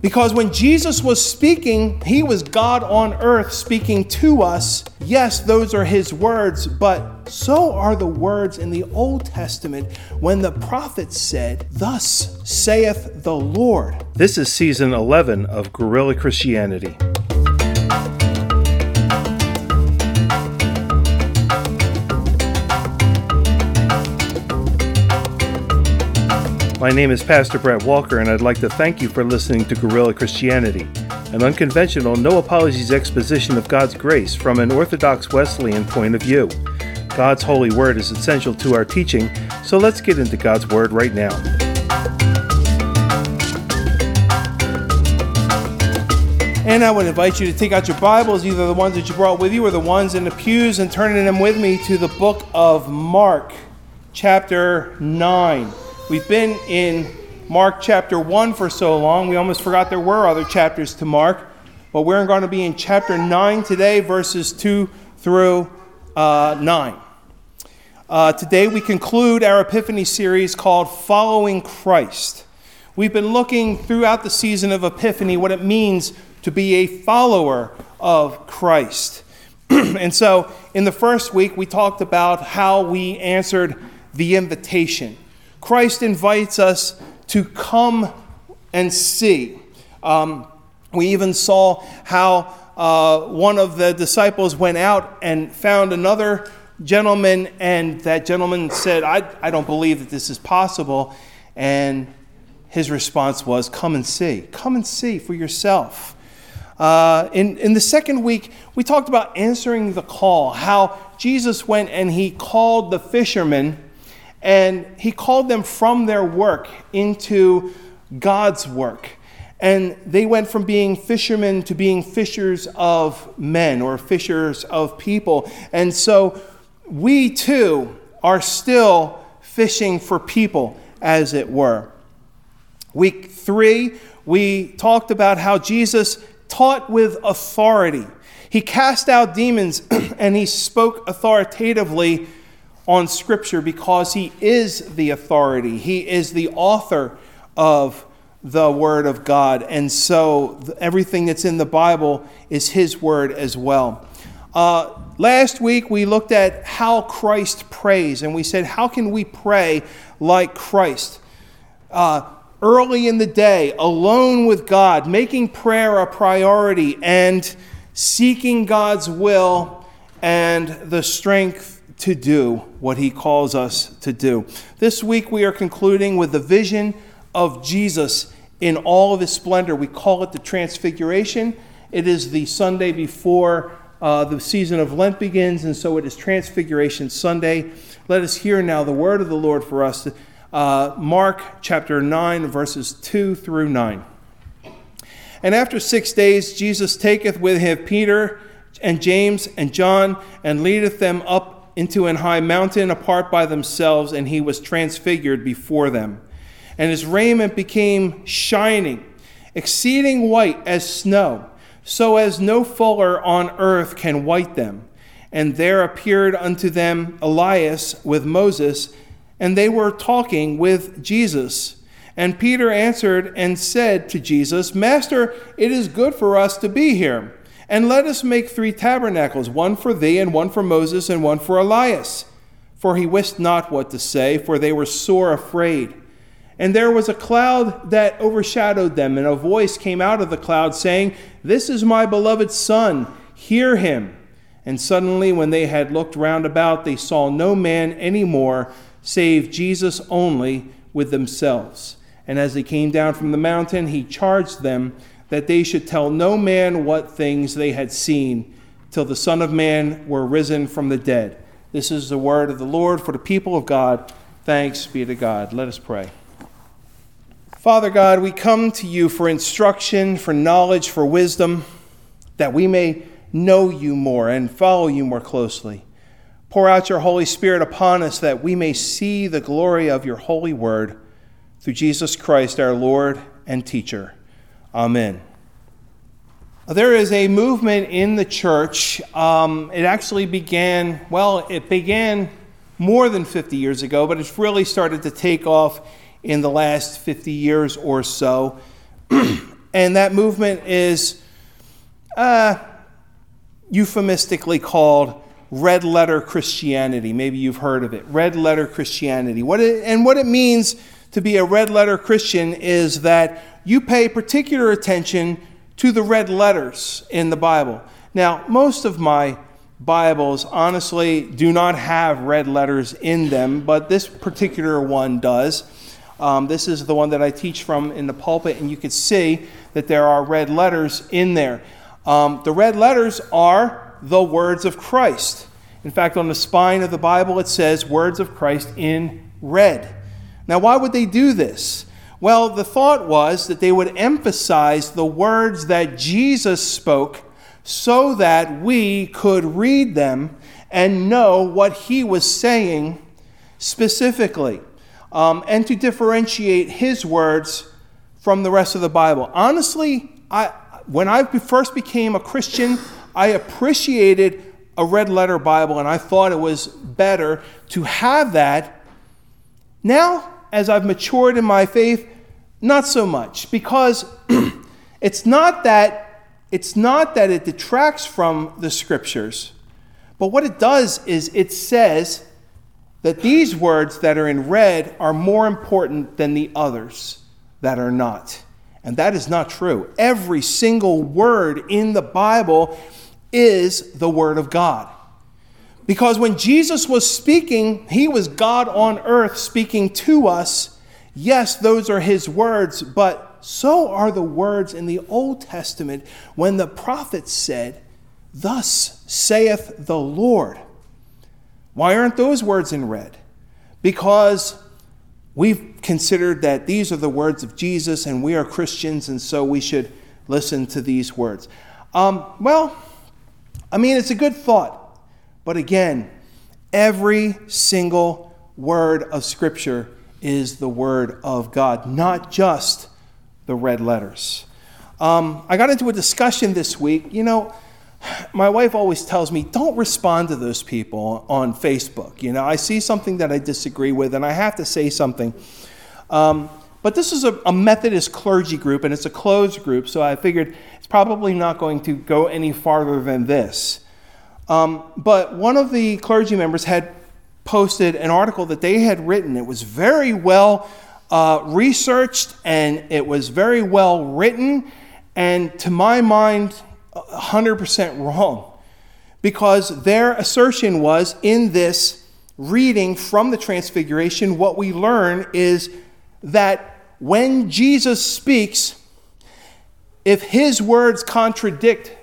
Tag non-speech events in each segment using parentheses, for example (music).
Because when Jesus was speaking, he was God on earth speaking to us. Yes, those are his words, but so are the words in the Old Testament when the prophet said, Thus saith the Lord. This is season 11 of Guerrilla Christianity. My name is Pastor Brett Walker, and I'd like to thank you for listening to Guerrilla Christianity, an unconventional, no apologies exposition of God's grace from an Orthodox Wesleyan point of view. God's holy word is essential to our teaching, so let's get into God's word right now. And I would invite you to take out your Bibles, either the ones that you brought with you or the ones in the pews, and turning them with me to the book of Mark, chapter 9. We've been in Mark chapter 1 for so long, we almost forgot there were other chapters to Mark. But we're going to be in chapter 9 today, verses 2 through uh, 9. Uh, today we conclude our Epiphany series called Following Christ. We've been looking throughout the season of Epiphany what it means to be a follower of Christ. (clears throat) and so in the first week, we talked about how we answered the invitation. Christ invites us to come and see. Um, we even saw how uh, one of the disciples went out and found another gentleman, and that gentleman said, I, I don't believe that this is possible. And his response was, Come and see. Come and see for yourself. Uh, in, in the second week, we talked about answering the call, how Jesus went and he called the fishermen and he called them from their work into God's work. And they went from being fishermen to being fishers of men or fishers of people. And so we too are still fishing for people, as it were. Week three, we talked about how Jesus taught with authority. He cast out demons (clears throat) and he spoke authoritatively on Scripture because he is the authority, he is the author of the Word of God. And so everything that's in the Bible is his Word as well. Uh, last week we looked at how Christ prays, and we said, How can we pray like Christ? Uh, early in the day, alone with God, making prayer a priority, and seeking God's will and the strength to do what he calls us to do. This week we are concluding with the vision of Jesus in all of his splendor. We call it the Transfiguration. It is the Sunday before uh, the season of Lent begins, and so it is Transfiguration Sunday. Let us hear now the word of the Lord for us. Uh, Mark chapter 9, verses 2 through 9. And after six days, Jesus taketh with him Peter and James and John, and leadeth them up into an high mountain apart by themselves, and he was transfigured before them. And his raiment became shining, exceeding white as snow, so as no fuller on earth can white them. And there appeared unto them Elias with Moses, and they were talking with Jesus. And Peter answered and said to Jesus, Master, it is good for us to be here. And let us make three tabernacles, one for thee, and one for Moses, and one for Elias. For he wist not what to say, for they were sore afraid. And there was a cloud that overshadowed them, and a voice came out of the cloud, saying, This is my beloved Son, hear him. And suddenly, when they had looked round about, they saw no man any more, save Jesus only with themselves. And as they came down from the mountain, he charged them that they should tell no man what things they had seen till the Son of Man were risen from the dead. This is the word of the Lord for the people of God. Thanks be to God. Let us pray. Father God, we come to you for instruction, for knowledge, for wisdom, that we may know you more and follow you more closely. Pour out your Holy Spirit upon us that we may see the glory of your holy word through Jesus Christ, our Lord and teacher. Amen. There is a movement in the church. Um, it actually began, well, it began more than 50 years ago, but it's really started to take off in the last 50 years or so. (clears throat) and that movement is uh, euphemistically called red letter Christianity. Maybe you've heard of it. Red letter Christianity. What it, and what it means to be a red letter Christian is that you pay particular attention to the red letters in the Bible. Now, most of my Bibles honestly do not have red letters in them, but this particular one does. Um, this is the one that I teach from in the pulpit, and you can see that there are red letters in there. Um, the red letters are the words of Christ. In fact, on the spine of the Bible, it says words of Christ in red. Now, why would they do this? Well, the thought was that they would emphasize the words that Jesus spoke so that we could read them and know what he was saying specifically, um, and to differentiate his words from the rest of the Bible. Honestly, I, when I first became a Christian, I appreciated a red letter Bible and I thought it was better to have that. Now, as I've matured in my faith, not so much because (clears throat) it's not that it's not that it detracts from the scriptures, but what it does is it says that these words that are in red are more important than the others that are not. And that is not true. Every single word in the Bible is the Word of God. Because when Jesus was speaking, he was God on earth speaking to us. Yes, those are his words, but so are the words in the Old Testament when the prophets said, Thus saith the Lord. Why aren't those words in red? Because we've considered that these are the words of Jesus and we are Christians, and so we should listen to these words. Um, well, I mean, it's a good thought, but again, every single word of Scripture is the Word of God, not just the red letters. Um, I got into a discussion this week. You know, my wife always tells me, don't respond to those people on Facebook. You know, I see something that I disagree with, and I have to say something. Um, but this is a, a, Methodist clergy group, and it's a closed group, so I figured it's probably not going to go any farther than this. Um, but one of the clergy members had posted an article that they had written. It was very well uh, researched and it was very well written, and to my mind, 100% wrong. Because their assertion was in this reading from the Transfiguration, what we learn is that when Jesus speaks, if his words contradict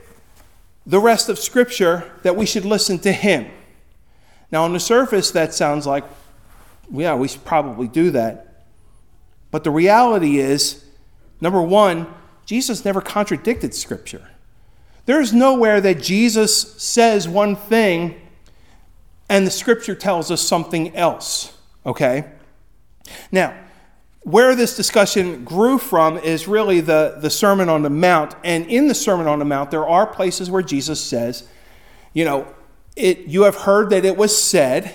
the rest of Scripture, that we should listen to him. Now, on the surface, that sounds like, yeah, we should probably do that. But the reality is, number one, Jesus never contradicted Scripture. There's nowhere that Jesus says one thing and the Scripture tells us something else, okay? Now, where this discussion grew from is really the, the Sermon on the Mount. And in the Sermon on the Mount, there are places where Jesus says, you know, it, you have heard that it was said,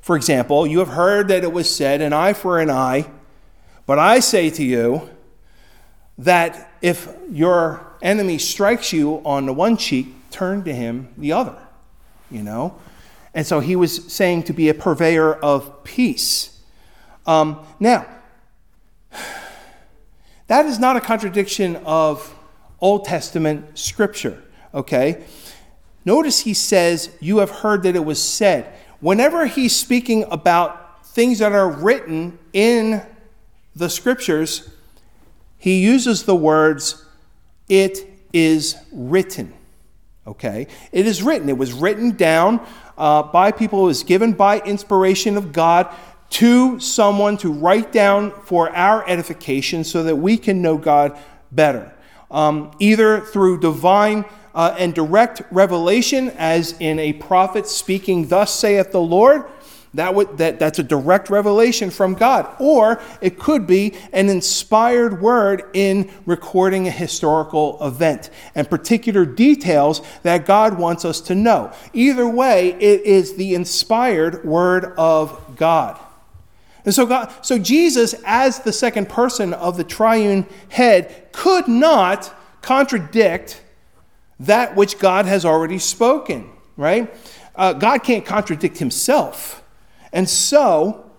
for example, you have heard that it was said, an eye for an eye, but I say to you that if your enemy strikes you on the one cheek, turn to him the other, you know? And so he was saying to be a purveyor of peace. Um, now, (sighs) that is not a contradiction of Old Testament scripture, okay? Notice he says, You have heard that it was said. Whenever he's speaking about things that are written in the scriptures, he uses the words, it is written. Okay? It is written. It was written down uh, by people. It was given by inspiration of God to someone to write down for our edification so that we can know God better. Um, either through divine uh, and direct revelation, as in a prophet speaking, Thus saith the Lord, that, would, that, that's a direct revelation from God. Or it could be an inspired word in recording a historical event and particular details that God wants us to know. Either way, it is the inspired word of God. And so, God, so Jesus, as the second person of the triune head, could not contradict that which God has already spoken, right? Uh, God can't contradict himself. And so,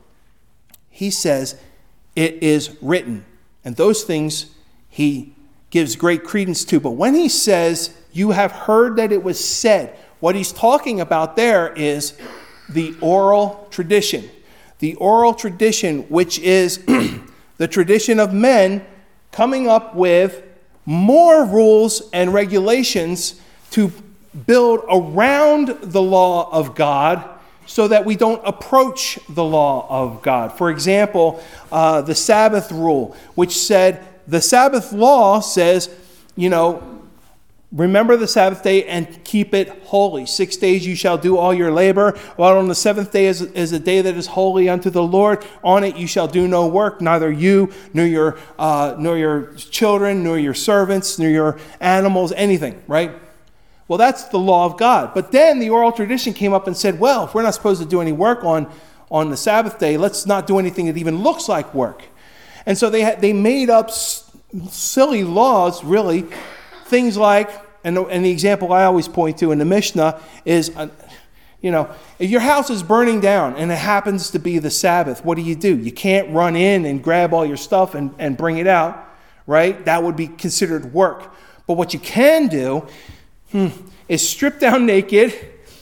he says, it is written. And those things he gives great credence to. But when he says, you have heard that it was said, what he's talking about there is the oral tradition the oral tradition, which is (clears throat) the tradition of men coming up with more rules and regulations to build around the law of God so that we don't approach the law of God. For example, uh, the Sabbath rule, which said the Sabbath law says, you know, Remember the Sabbath day and keep it holy. Six days you shall do all your labor, while on the seventh day is, is a day that is holy unto the Lord. On it you shall do no work, neither you, nor your, uh, nor your children, nor your servants, nor your animals, anything, right? Well, that's the law of God. But then the oral tradition came up and said, well, if we're not supposed to do any work on, on the Sabbath day, let's not do anything that even looks like work. And so they, had, they made up s- silly laws, really, Things like, and the, and the example I always point to in the Mishnah is, uh, you know, if your house is burning down and it happens to be the Sabbath, what do you do? You can't run in and grab all your stuff and, and bring it out, right? That would be considered work. But what you can do hmm, is strip down naked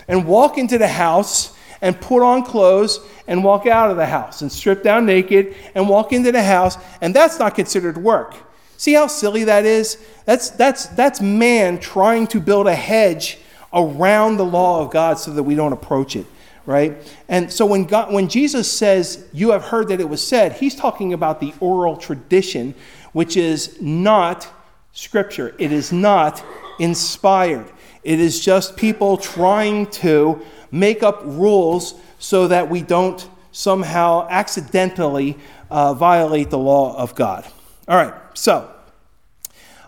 and walk into the house and put on clothes and walk out of the house and strip down naked and walk into the house, and that's not considered work. See how silly that is? That's, that's, that's man trying to build a hedge around the law of God so that we don't approach it, right? And so when, God, when Jesus says, You have heard that it was said, he's talking about the oral tradition, which is not scripture. It is not inspired. It is just people trying to make up rules so that we don't somehow accidentally uh, violate the law of God. All right, so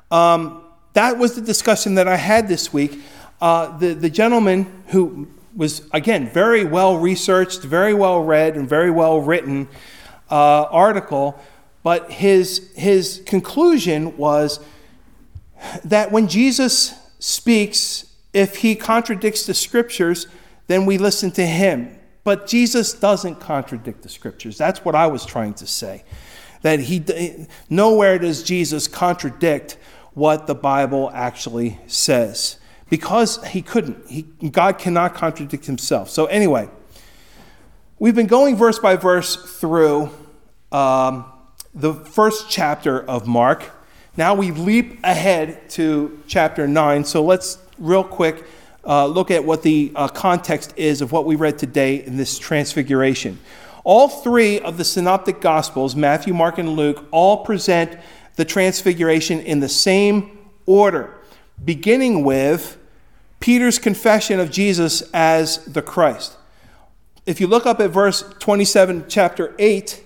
um, that was the discussion that I had this week. Uh, the, the gentleman who was, again, very well researched, very well read, and very well written uh, article, but his, his conclusion was that when Jesus speaks, if he contradicts the scriptures, then we listen to him. But Jesus doesn't contradict the scriptures. That's what I was trying to say that he nowhere does Jesus contradict what the Bible actually says because he couldn't. He, God cannot contradict himself. So anyway, we've been going verse by verse through um, the first chapter of Mark. Now we leap ahead to chapter 9. So let's real quick uh, look at what the uh, context is of what we read today in this transfiguration. All three of the synoptic gospels, Matthew, Mark, and Luke, all present the transfiguration in the same order, beginning with Peter's confession of Jesus as the Christ. If you look up at verse 27, chapter 8,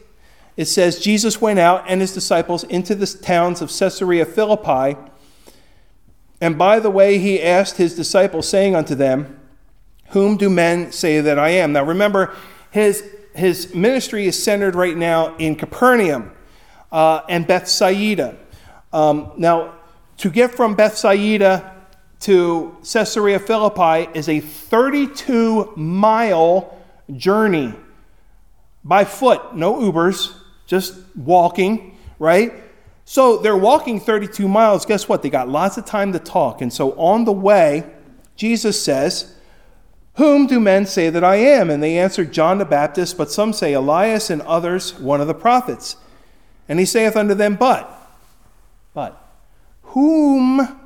it says, Jesus went out and his disciples into the towns of Caesarea Philippi. And by the way, he asked his disciples, saying unto them, Whom do men say that I am? Now remember, his his ministry is centered right now in Capernaum uh, and Bethsaida. Um, now, to get from Bethsaida to Caesarea Philippi is a 32 mile journey by foot, no Ubers, just walking, right? So they're walking 32 miles. Guess what? They got lots of time to talk. And so on the way, Jesus says, whom do men say that I am? And they answered, John the Baptist, but some say Elias, and others one of the prophets. And he saith unto them, But, but, whom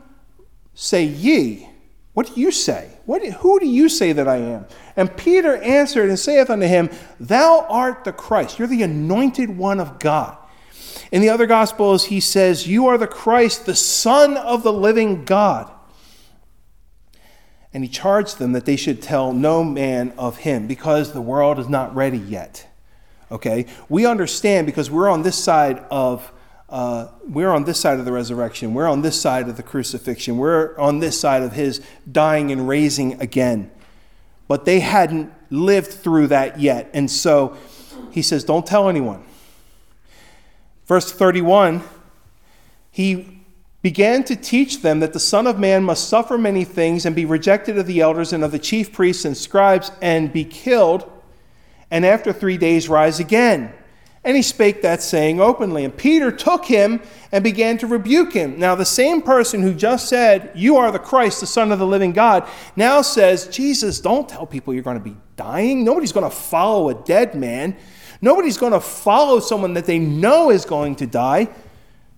say ye? What do you say? What, who do you say that I am? And Peter answered and saith unto him, Thou art the Christ. You're the anointed one of God. In the other Gospels, he says, You are the Christ, the Son of the living God and he charged them that they should tell no man of him because the world is not ready yet. Okay? We understand because we're on this side of uh, we're on this side of the resurrection. We're on this side of the crucifixion. We're on this side of his dying and raising again. But they hadn't lived through that yet. And so he says, Don't tell anyone. Verse 31 He began to teach them that the Son of Man must suffer many things and be rejected of the elders and of the chief priests and scribes and be killed, and after three days rise again. And he spake that saying openly. And Peter took him and began to rebuke him. Now, the same person who just said, You are the Christ, the Son of the living God, now says, Jesus, don't tell people you're going to be dying. Nobody's going to follow a dead man. Nobody's going to follow someone that they know is going to die.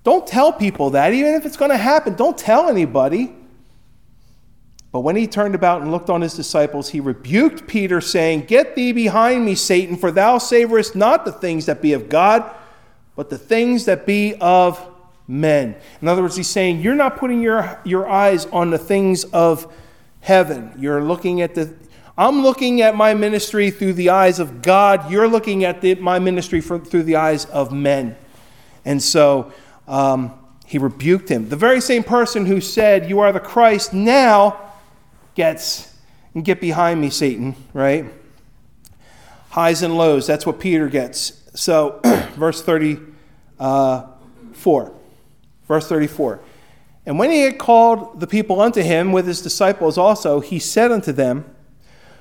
Don't tell people that, even if it's going to happen. Don't tell anybody. But when he turned about and looked on his disciples, he rebuked Peter, saying, Get thee behind me, Satan, for thou savorest not the things that be of God, but the things that be of men. In other words, he's saying, You're not putting your, your eyes on the things of heaven. You're looking at the. I'm looking at my ministry through the eyes of God. You're looking at the, my ministry through the eyes of men. And so um, he rebuked him. The very same person who said, You are the Christ, now gets, and get behind me, Satan, right? Highs and lows, that's what Peter gets. So, (clears throat) verse 34. Verse 34. And when he had called the people unto him with his disciples also, he said unto them,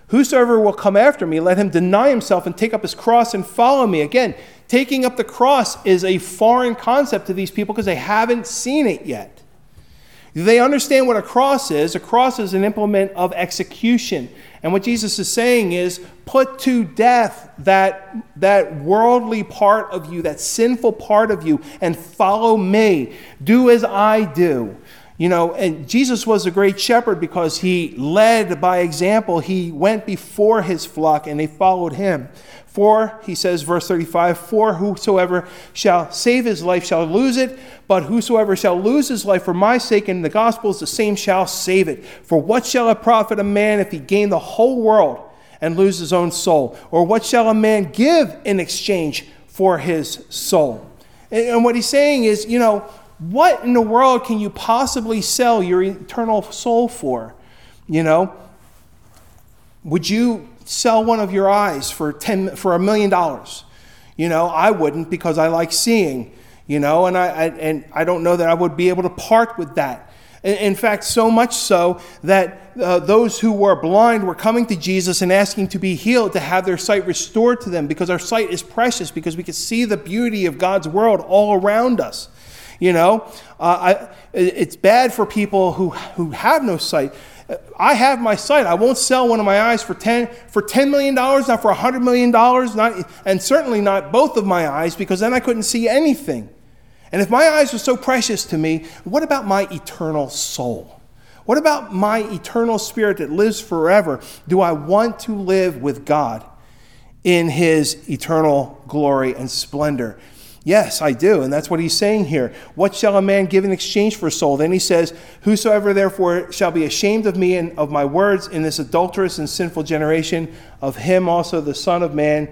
Whosoever will come after me, let him deny himself and take up his cross and follow me. Again, taking up the cross is a foreign concept to these people because they haven't seen it yet. They understand what a cross is. A cross is an implement of execution. And what Jesus is saying is put to death that, that worldly part of you, that sinful part of you, and follow me. Do as I do. You know, and Jesus was a great shepherd because he led by example. He went before his flock and they followed him. For, he says, verse 35, for whosoever shall save his life shall lose it, but whosoever shall lose his life for my sake and the gospel's, the same shall save it. For what shall it profit a man if he gain the whole world and lose his own soul? Or what shall a man give in exchange for his soul? And what he's saying is, you know, what in the world can you possibly sell your eternal soul for? You know, would you sell one of your eyes for ten for a million dollars? You know, I wouldn't because I like seeing. You know, and I, I and I don't know that I would be able to part with that. In fact, so much so that uh, those who were blind were coming to Jesus and asking to be healed, to have their sight restored to them, because our sight is precious, because we can see the beauty of God's world all around us. You know, uh, I, it's bad for people who, who have no sight. I have my sight. I won't sell one of my eyes for ten for ten million dollars, not for hundred million dollars, not and certainly not both of my eyes, because then I couldn't see anything. And if my eyes were so precious to me, what about my eternal soul? What about my eternal spirit that lives forever? Do I want to live with God in His eternal glory and splendor? Yes, I do. And that's what he's saying here. What shall a man give in exchange for a soul? Then he says, Whosoever therefore shall be ashamed of me and of my words in this adulterous and sinful generation, of him also the Son of Man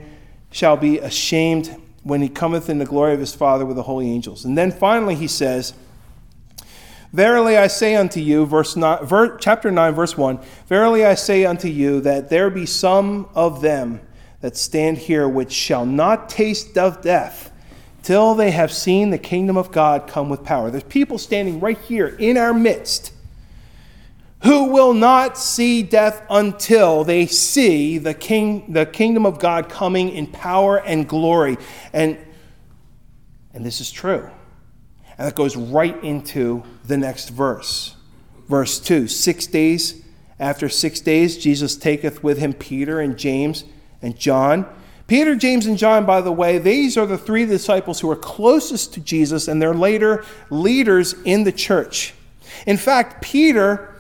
shall be ashamed when he cometh in the glory of his Father with the holy angels. And then finally he says, Verily I say unto you, verse nine, ver, chapter 9, verse 1 Verily I say unto you that there be some of them that stand here which shall not taste of death till they have seen the kingdom of God come with power. There's people standing right here in our midst who will not see death until they see the, king, the kingdom of God coming in power and glory. And, and this is true. And that goes right into the next verse. Verse 2 Six days, after six days, Jesus taketh with him Peter and James and John Peter, James, and John, by the way, these are the three disciples who are closest to Jesus and they're later leaders in the church. In fact, Peter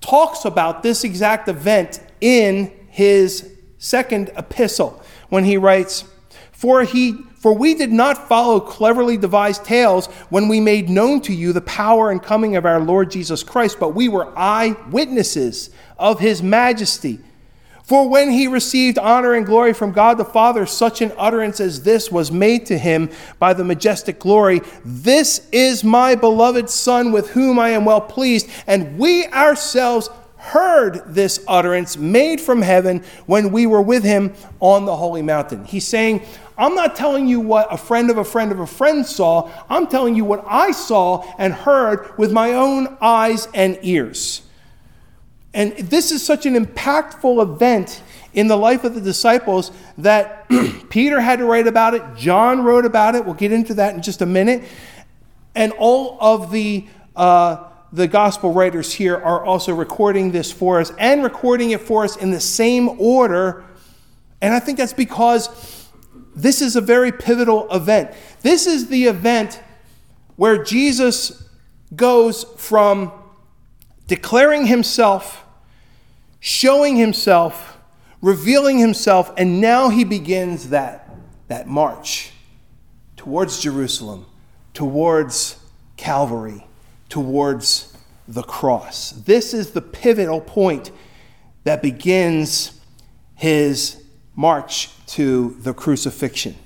talks about this exact event in his second epistle when he writes, For he for we did not follow cleverly devised tales when we made known to you the power and coming of our Lord Jesus Christ, but we were eyewitnesses of his majesty. For when he received honor and glory from God the Father, such an utterance as this was made to him by the majestic glory This is my beloved Son, with whom I am well pleased. And we ourselves heard this utterance made from heaven when we were with him on the holy mountain. He's saying, I'm not telling you what a friend of a friend of a friend saw. I'm telling you what I saw and heard with my own eyes and ears. And this is such an impactful event in the life of the disciples that (clears throat) Peter had to write about it, John wrote about it. We'll get into that in just a minute. And all of the uh, the gospel writers here are also recording this for us and recording it for us in the same order. And I think that's because this is a very pivotal event. This is the event where Jesus goes from declaring himself, showing himself, revealing himself, and now he begins that, that march towards Jerusalem, towards Calvary towards the cross. This is the pivotal point that begins his march to the crucifixion.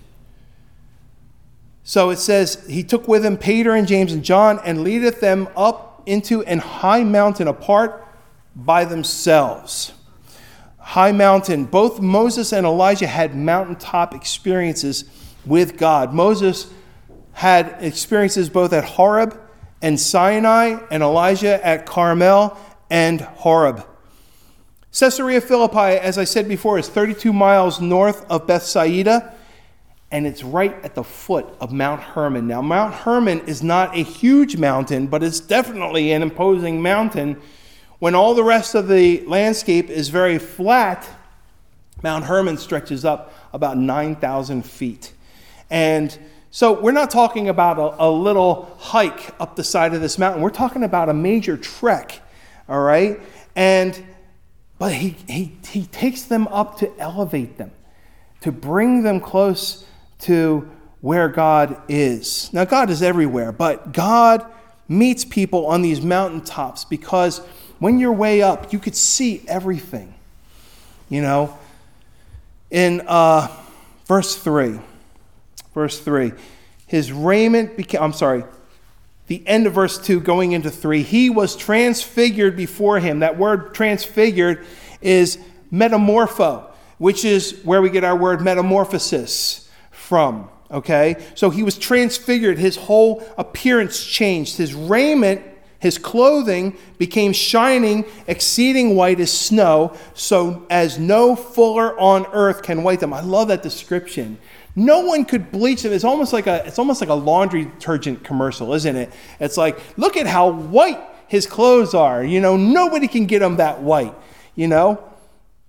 So it says, He took with him Peter and James and John and leadeth them up into an high mountain apart by themselves. High mountain. Both Moses and Elijah had mountaintop experiences with God. Moses had experiences both at Horeb and Sinai and Elijah at Carmel and Horeb. Caesarea Philippi, as I said before, is 32 miles north of Bethsaida, and it's right at the foot of Mount Hermon. Now, Mount Hermon is not a huge mountain, but it's definitely an imposing mountain. When all the rest of the landscape is very flat, Mount Hermon stretches up about 9,000 feet. And so we're not talking about a, a, little hike up the side of this mountain. We're talking about a major trek, all right? And but he, he, he takes them up to elevate them, to bring them close to where God is. Now, God is everywhere, but God meets people on these mountaintops because when you're way up, you could see everything. You know, in uh, verse 3, verse 3. His raiment became, I'm sorry, the end of verse 2 going into 3. He was transfigured before him. That word transfigured is metamorpho, which is where we get our word metamorphosis from. Okay? So he was transfigured. His whole appearance changed. His raiment his clothing became shining, exceeding white as snow, so as no fuller on earth can white them. I love that description. No one could bleach them. It's almost like a it's almost like a laundry detergent commercial, isn't it? It's like, look at how white his clothes are. You know, nobody can get them that white, you know?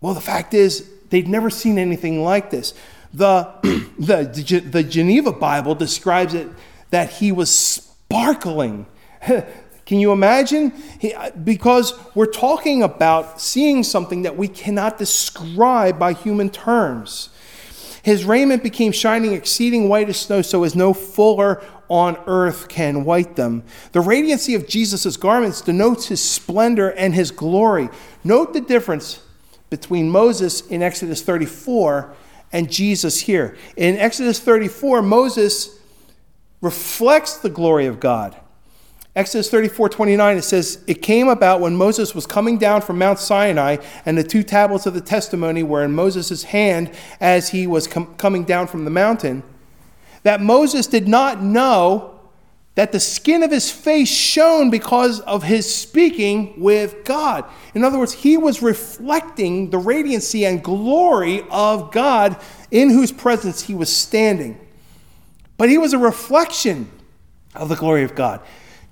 Well, the fact is, they'd never seen anything like this. The, (clears throat) the, the Geneva Bible describes it that he was sparkling. (laughs) Can you imagine? He, uh, because we're talking about seeing something that we cannot describe by human terms. His raiment became shining, exceeding white as snow, so as no fuller on earth can white them. The radiancy of Jesus' garments denotes his splendor and his glory. Note the difference between Moses in Exodus 34 and Jesus here. In Exodus 34, Moses reflects the glory of God. Exodus 34 29, it says, It came about when Moses was coming down from Mount Sinai, and the two tablets of the testimony were in Moses' hand as he was com- coming down from the mountain, that Moses did not know that the skin of his face shone because of his speaking with God. In other words, he was reflecting the radiancy and glory of God in whose presence he was standing. But he was a reflection of the glory of God.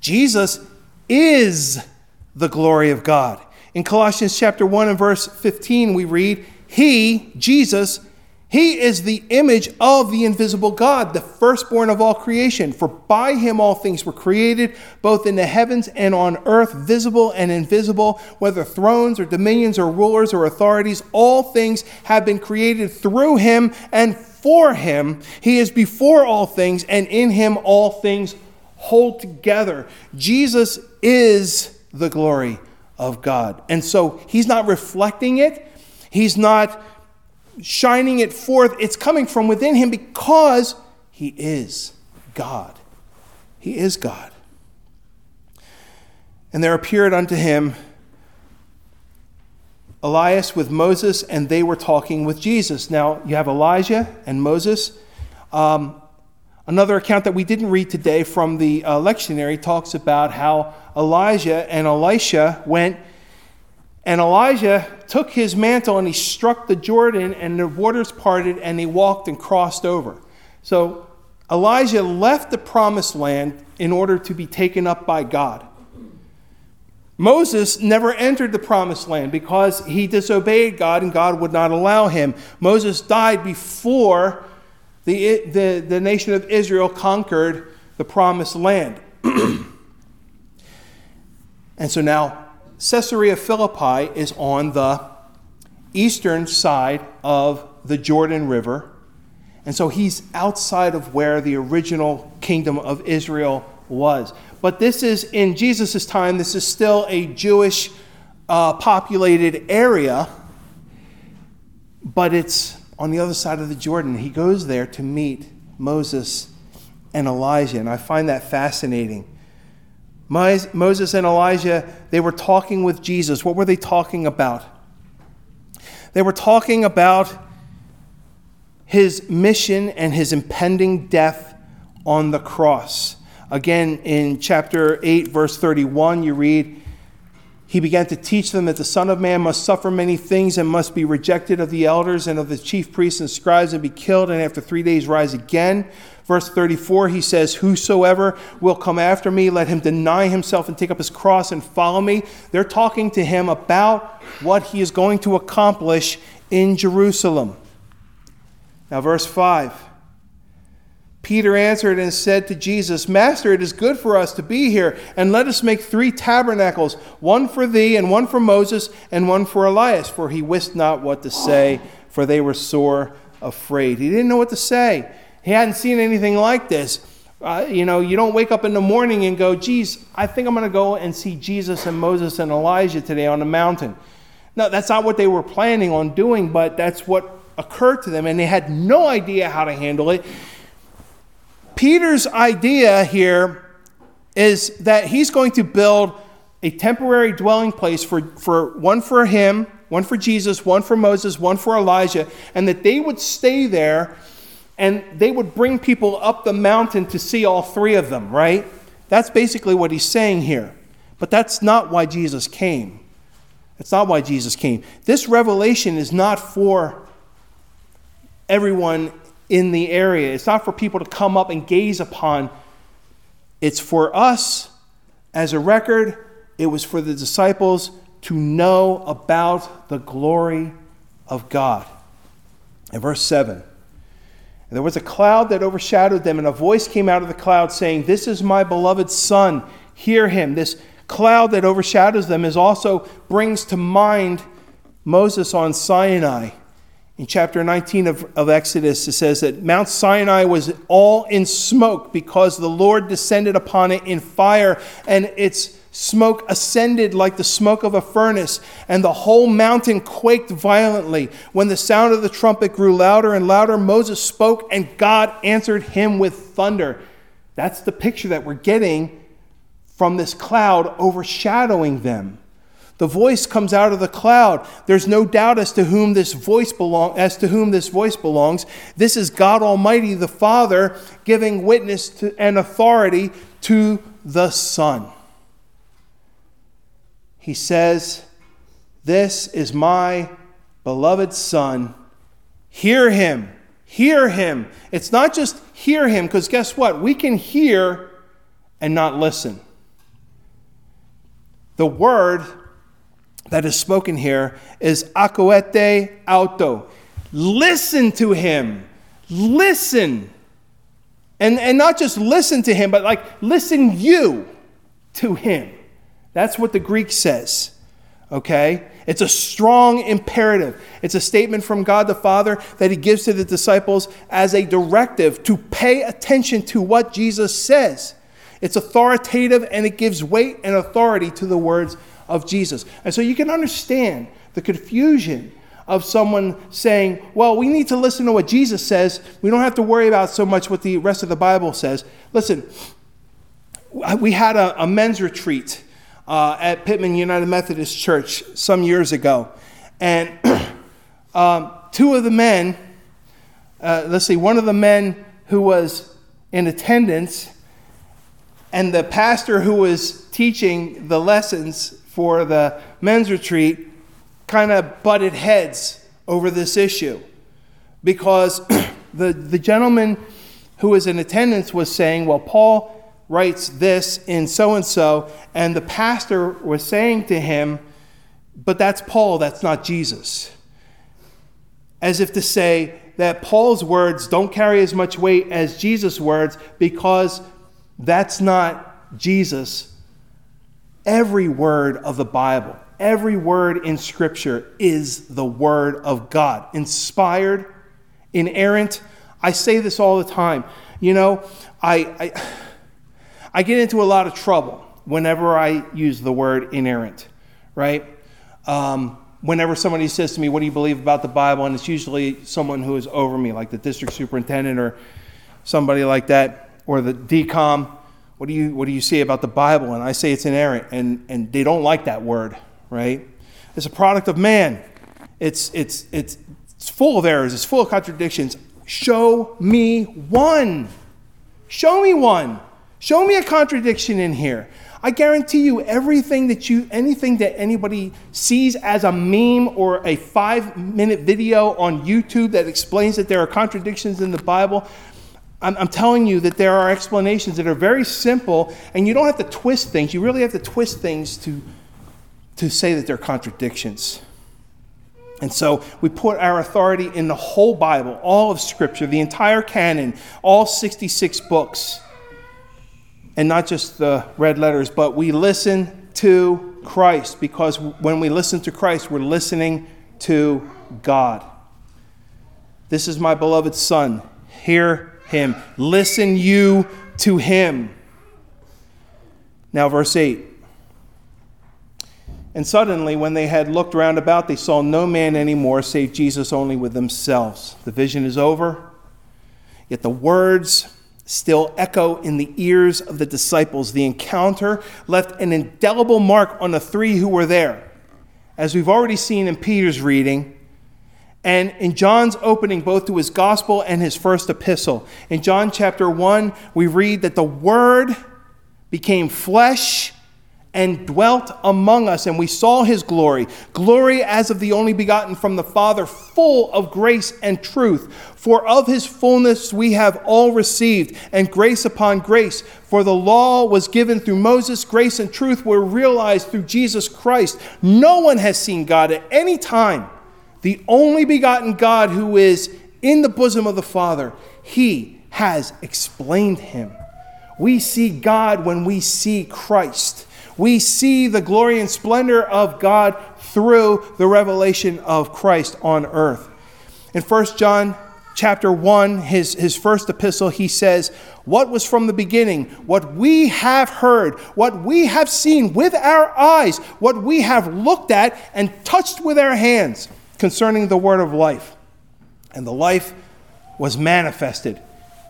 Jesus is the glory of God. In Colossians chapter 1 and verse 15, we read, He, Jesus, he is the image of the invisible God, the firstborn of all creation. For by him all things were created, both in the heavens and on earth, visible and invisible, whether thrones or dominions or rulers or authorities, all things have been created through him and for him. He is before all things, and in him all things hold together. Jesus is the glory of God. And so he's not reflecting it, he's not shining it forth. It's coming from within him because he is God. He is God. And there appeared unto him Elias with Moses, and they were talking with Jesus. Now, you have Elijah and Moses. Um, another account that we didn't read today from the uh, lectionary talks about how Elijah and Elisha went, and Elijah took his mantle and he struck the Jordan, and the waters parted, and he walked and crossed over. So Elijah left the promised land in order to be taken up by God. Moses never entered the promised land because he disobeyed God and God would not allow him. Moses died before the, the, the nation of Israel conquered the promised land. (clears throat) and so now Caesarea Philippi is on the eastern side of the Jordan River. And so he's outside of where the original kingdom of Israel was. But this is in Jesus' time, this is still a Jewish uh, populated area, but it's on the other side of the Jordan. He goes there to meet Moses and Elijah, and I find that fascinating. Moses and Elijah, they were talking with Jesus. What were they talking about? They were talking about his mission and his impending death on the cross. Again, in chapter 8, verse 31, you read, He began to teach them that the Son of Man must suffer many things and must be rejected of the elders and of the chief priests and scribes and be killed, and after three days rise again. Verse 34, he says, Whosoever will come after me, let him deny himself and take up his cross and follow me. They're talking to him about what he is going to accomplish in Jerusalem. Now, verse 5. Peter answered and said to Jesus, Master, it is good for us to be here, and let us make three tabernacles one for thee, and one for Moses, and one for Elias. For he wist not what to say, for they were sore afraid. He didn't know what to say. He hadn't seen anything like this. Uh, you know, you don't wake up in the morning and go, geez, I think I'm going to go and see Jesus and Moses and Elijah today on the mountain. No, that's not what they were planning on doing, but that's what occurred to them, and they had no idea how to handle it. Peter's idea here is that he's going to build a temporary dwelling place for, for one for him, one for Jesus, one for Moses, one for Elijah, and that they would stay there and they would bring people up the mountain to see all three of them, right? That's basically what he's saying here. But that's not why Jesus came. That's not why Jesus came. This revelation is not for everyone in the area. It's not for people to come up and gaze upon. It's for us as a record. It was for the disciples to know about the glory of God. In verse 7, there was a cloud that overshadowed them, and a voice came out of the cloud saying, This is my beloved Son, hear him. This cloud that overshadows them is also brings to mind Moses on Sinai in chapter 19 of, of Exodus, it says that Mount Sinai was all in smoke because the Lord descended upon it in fire, and its smoke ascended like the smoke of a furnace, and the whole mountain quaked violently. When the sound of the trumpet grew louder and louder, Moses spoke, and God answered him with thunder. That's the picture that we're getting from this cloud overshadowing them. The voice comes out of the cloud. There's no doubt as to whom this voice belong as to whom this voice belongs. This is God Almighty the Father giving witness to, and authority to the Son. He says, "This is my beloved Son. Hear him. Hear him." It's not just hear him because guess what? We can hear and not listen. The word that is spoken here is acoete auto. Listen to him. Listen. And, and not just listen to him, but like listen you to him. That's what the Greek says. Okay? It's a strong imperative. It's a statement from God the Father that He gives to the disciples as a directive to pay attention to what Jesus says. It's authoritative and it gives weight and authority to the words of Jesus. And so you can understand the confusion of someone saying, well, we need to listen to what Jesus says. We don't have to worry about so much what the rest of the Bible says. Listen, we had a, a men's retreat uh, at Pittman United Methodist Church some years ago. And (clears throat) um, two of the men, uh, let's see, one of the men who was in attendance and the pastor who was teaching the lessons for the men's retreat kind of butted heads over this issue because (clears throat) the, the gentleman who was in attendance was saying, Well, Paul writes this in so and so, and the pastor was saying to him, But that's Paul, that's not Jesus. As if to say that Paul's words don't carry as much weight as Jesus' words because that's not Jesus. Every word of the Bible, every word in Scripture is the Word of God, inspired, inerrant. I say this all the time. You know, I, I, I get into a lot of trouble whenever I use the word inerrant, right? Um, whenever somebody says to me, What do you believe about the Bible? And it's usually someone who is over me, like the district superintendent or somebody like that, or the DCOM. What do you, what do you say about the Bible? And I say it's inerrant, and, and they don't like that word, right? It's a product of man. It's, it's, it's, it's full of errors, it's full of contradictions. Show me one. Show me one. Show me a contradiction in here. I guarantee you, everything that you, anything that anybody sees as a meme or a five minute video on YouTube that explains that there are contradictions in the Bible, I'm, I'm, telling you that there are explanations that are very simple, and you don't have to twist things. You really have to twist things to, to say that they're contradictions. And so we put our authority in the whole Bible, all of Scripture, the entire canon, all 66 books and not just the red letters, but we listen to Christ because when we listen to Christ, we're listening to God. This is my beloved Son. Hear him. Listen you to him. Now, verse 8. And suddenly, when they had looked round about, they saw no man any more save Jesus only with themselves. The vision is over, yet the words still echo in the ears of the disciples. The encounter left an indelible mark on the three who were there. As we've already seen in Peter's reading, and in John's opening, both to his gospel and his first epistle. In John chapter 1, we read that the Word became flesh and dwelt among us, and we saw his glory glory as of the only begotten from the Father, full of grace and truth. For of his fullness we have all received, and grace upon grace. For the law was given through Moses, grace and truth were realized through Jesus Christ. No one has seen God at any time. The only begotten God who is in the bosom of the Father, he has explained him. We see God when we see Christ we see the glory and splendor of God through the revelation of Christ on earth. In 1 John chapter 1, his, his first epistle, he says, What was from the beginning, what we have heard, what we have seen with our eyes, what we have looked at and touched with our hands concerning the word of life. And the life was manifested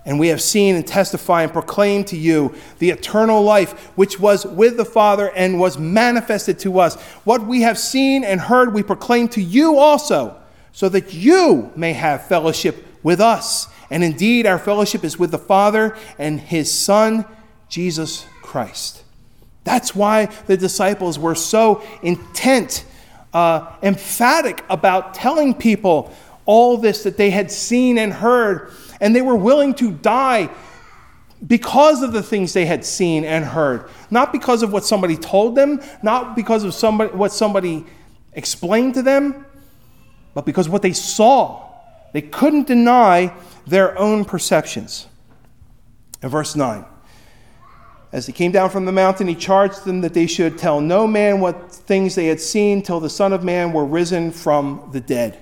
and we have seen and testify and proclaim to you the eternal life which was with the Father and was manifested to us. What we have seen and heard, we proclaim to you also, so that you may have fellowship with us. And indeed, our fellowship is with the Father and his Son, Jesus Christ. That's why the disciples were so intent, uh, emphatic about telling people all this that they had seen and heard and they were willing to die because of the things they had seen and heard, not because of what somebody told them, not because of somebody, what somebody explained to them, but because what they saw. They couldn't deny their own perceptions. In verse 9, as he came down from the mountain, he charged them that they should tell no man what things they had seen till the Son of Man were risen from the dead.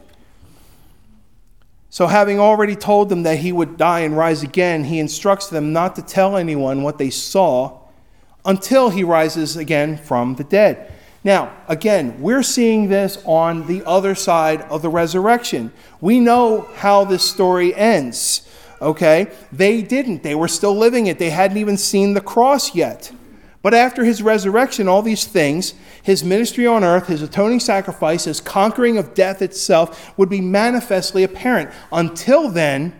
So, having already told them that he would die and rise again, he instructs them not to tell anyone what they saw until he rises again from the dead. Now, again, we're seeing this on the other side of the resurrection. We know how this story ends, okay? They didn't. They were still living it, they hadn't even seen the cross yet. But after his resurrection, all these things, his ministry on earth, his atoning sacrifice, his conquering of death itself, would be manifestly apparent. Until then,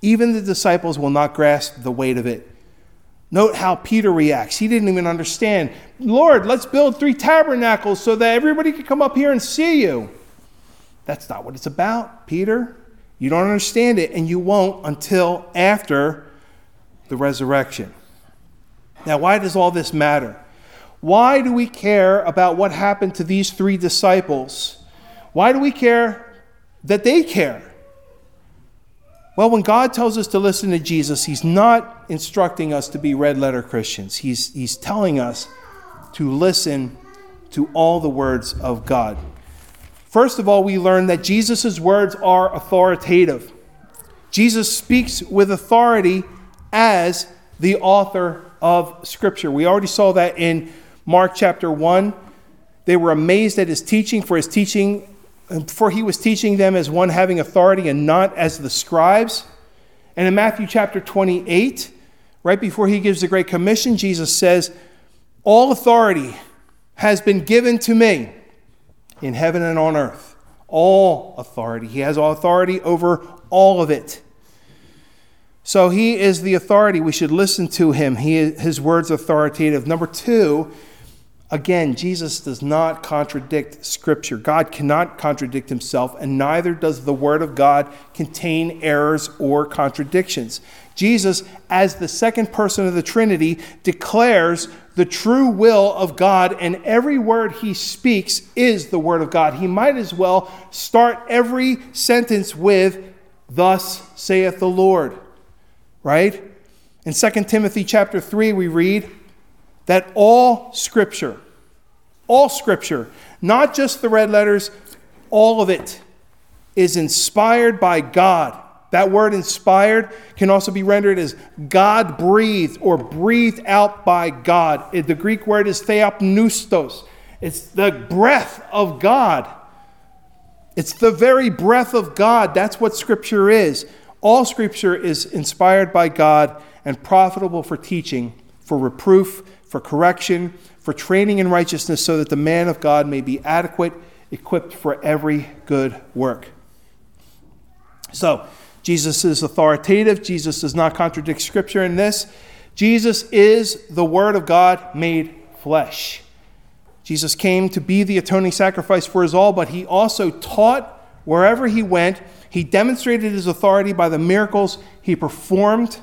even the disciples will not grasp the weight of it. Note how Peter reacts. He didn't even understand. Lord, let's build three tabernacles so that everybody can come up here and see you. That's not what it's about, Peter. You don't understand it, and you won't until after the resurrection. Now, why does all this matter? Why do we care about what happened to these three disciples? Why do we care that they care? Well, when God tells us to listen to Jesus, He's not instructing us to be red letter Christians. He's, he's telling us to listen to all the words of God. First of all, we learn that Jesus' words are authoritative. Jesus speaks with authority as the author of Scripture. We already saw that in Mark chapter 1. They were amazed at his teaching, for his teaching, for he was teaching them as one having authority and not as the scribes. And in Matthew chapter 28, right before he gives the Great Commission, Jesus says, All authority has been given to me in heaven and on earth. All authority. He has authority over all of it. So he is the authority. We should listen to him. He, his words authoritative. Number two, again, Jesus does not contradict Scripture. God cannot contradict himself, and neither does the Word of God contain errors or contradictions. Jesus, as the second person of the Trinity, declares the true will of God, and every word he speaks is the Word of God. He might as well start every sentence with, Thus saith the Lord right? In 2 Timothy chapter 3, we read that all scripture, all scripture, not just the red letters, all of it is inspired by God. That word inspired can also be rendered as God breathed or breathed out by God. The Greek word is theopneustos. It's the breath of God. It's the very breath of God. That's what Scripture is. All scripture is inspired by God and profitable for teaching, for reproof, for correction, for training in righteousness, so that the man of God may be adequate, equipped for every good work. So, Jesus is authoritative. Jesus does not contradict Scripture in this. Jesus is the Word of God made flesh. Jesus came to be the atoning sacrifice for us all, but he also taught wherever he went he demonstrated his authority by the miracles he performed.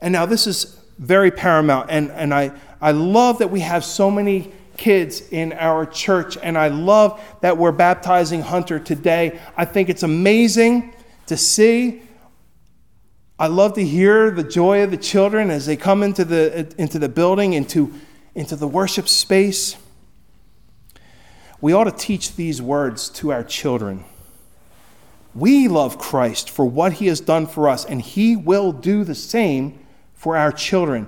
And now this is very paramount. And, and I, I love that we have so many kids in our church. And I love that we're baptizing Hunter today. I think it's amazing to see. I love to hear the joy of the children as they come into the, into the building, into, into the worship space. We ought to teach these words to our children. We love Christ for what he has done for us, and he will do the same for our children.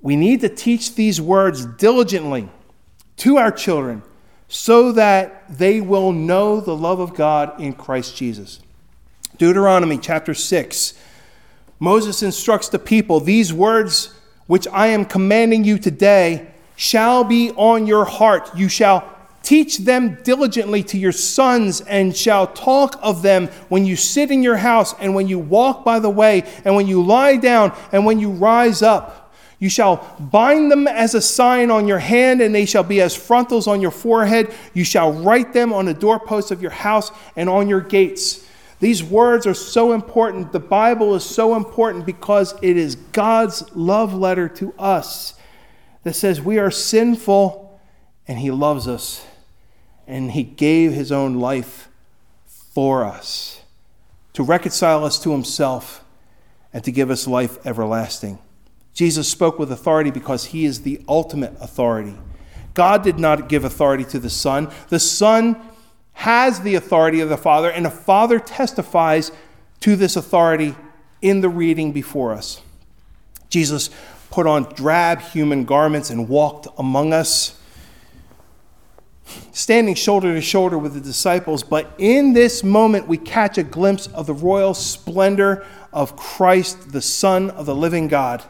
We need to teach these words diligently to our children so that they will know the love of God in Christ Jesus. Deuteronomy chapter 6. Moses instructs the people, These words which I am commanding you today shall be on your heart. You shall Teach them diligently to your sons, and shall talk of them when you sit in your house, and when you walk by the way, and when you lie down, and when you rise up. You shall bind them as a sign on your hand, and they shall be as frontals on your forehead. You shall write them on the doorposts of your house and on your gates. These words are so important. The Bible is so important because it is God's love letter to us that says we are sinful and He loves us and he gave his own life for us to reconcile us to himself and to give us life everlasting. Jesus spoke with authority because he is the ultimate authority. God did not give authority to the Son. The Son has the authority of the Father, and the Father testifies to this authority in the reading before us. Jesus put on drab human garments and walked among us standing shoulder to shoulder with the disciples, but in this moment we catch a glimpse of the royal splendor of Christ, the Son of the living God.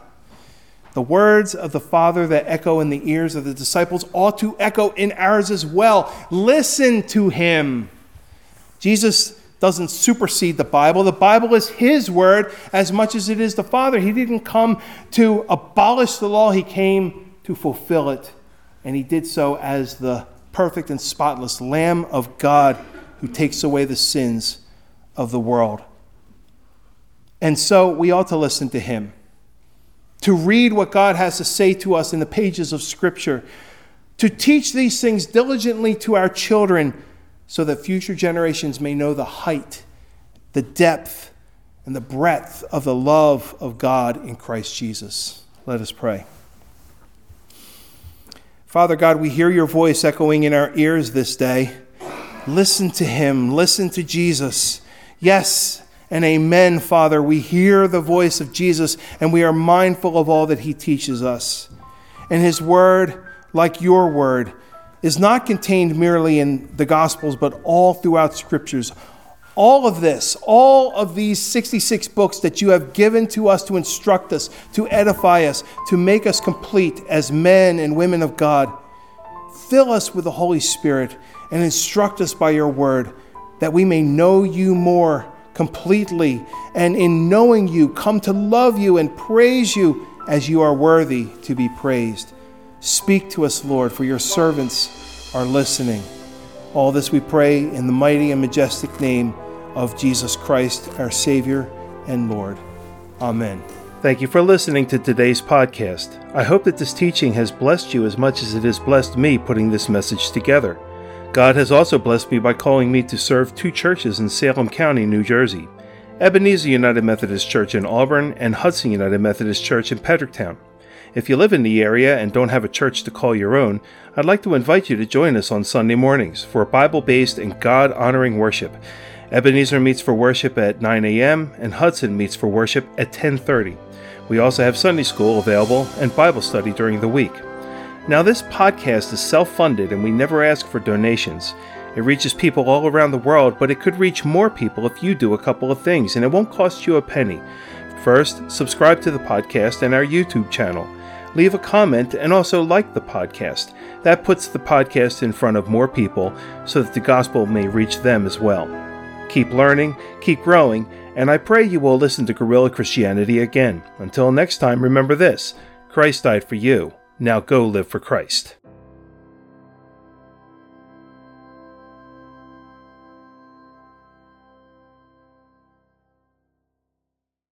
The words of the Father that echo in the ears of the disciples ought to echo in ours as well. Listen to him. Jesus doesn't supersede the Bible. The Bible is his word as much as it is the Father. He didn't come to abolish the law, he came to fulfill it. And he did so as the perfect and spotless Lamb of God who takes away the sins of the world. And so we ought to listen to him to read what God has to say to us in the pages of Scripture, to teach these things diligently to our children so that future generations may know the height, the depth, and the breadth of the love of God in Christ Jesus. Let us pray. Father God, we hear your voice echoing in our ears this day. Listen to him, listen to Jesus. Yes, and amen, Father. We hear the voice of Jesus and we are mindful of all that he teaches us. And his word, like your word, is not contained merely in the Gospels, but all throughout Scriptures. All of this, all of these 66 books that you have given to us to instruct us, to edify us, to make us complete as men and women of God, fill us with the Holy Spirit and instruct us by your word that we may know you more completely, and in knowing you, come to love you and praise you as you are worthy to be praised. Speak to us, Lord, for your servants are listening. All this we pray in the mighty and majestic name of Jesus Christ, our Savior and Lord. Amen. Thank you for listening to today's podcast. I hope that this teaching has blessed you as much as it has blessed me putting this message together. God has also blessed me by calling me to serve two churches in Salem County, New Jersey Ebenezer United Methodist Church in Auburn and Hudson United Methodist Church in Pedricktown. If you live in the area and don't have a church to call your own, I'd like to invite you to join us on Sunday mornings for Bible based and God honoring worship. Ebenezer meets for worship at 9 a.m. and Hudson meets for worship at 10:30. We also have Sunday school available and Bible study during the week. Now, this podcast is self funded and we never ask for donations. It reaches people all around the world, but it could reach more people if you do a couple of things, and it won't cost you a penny. First, subscribe to the podcast and our YouTube channel. Leave a comment and also like the podcast. That puts the podcast in front of more people so that the gospel may reach them as well. Keep learning, keep growing, and I pray you will listen to Guerrilla Christianity again. Until next time, remember this Christ died for you. Now go live for Christ.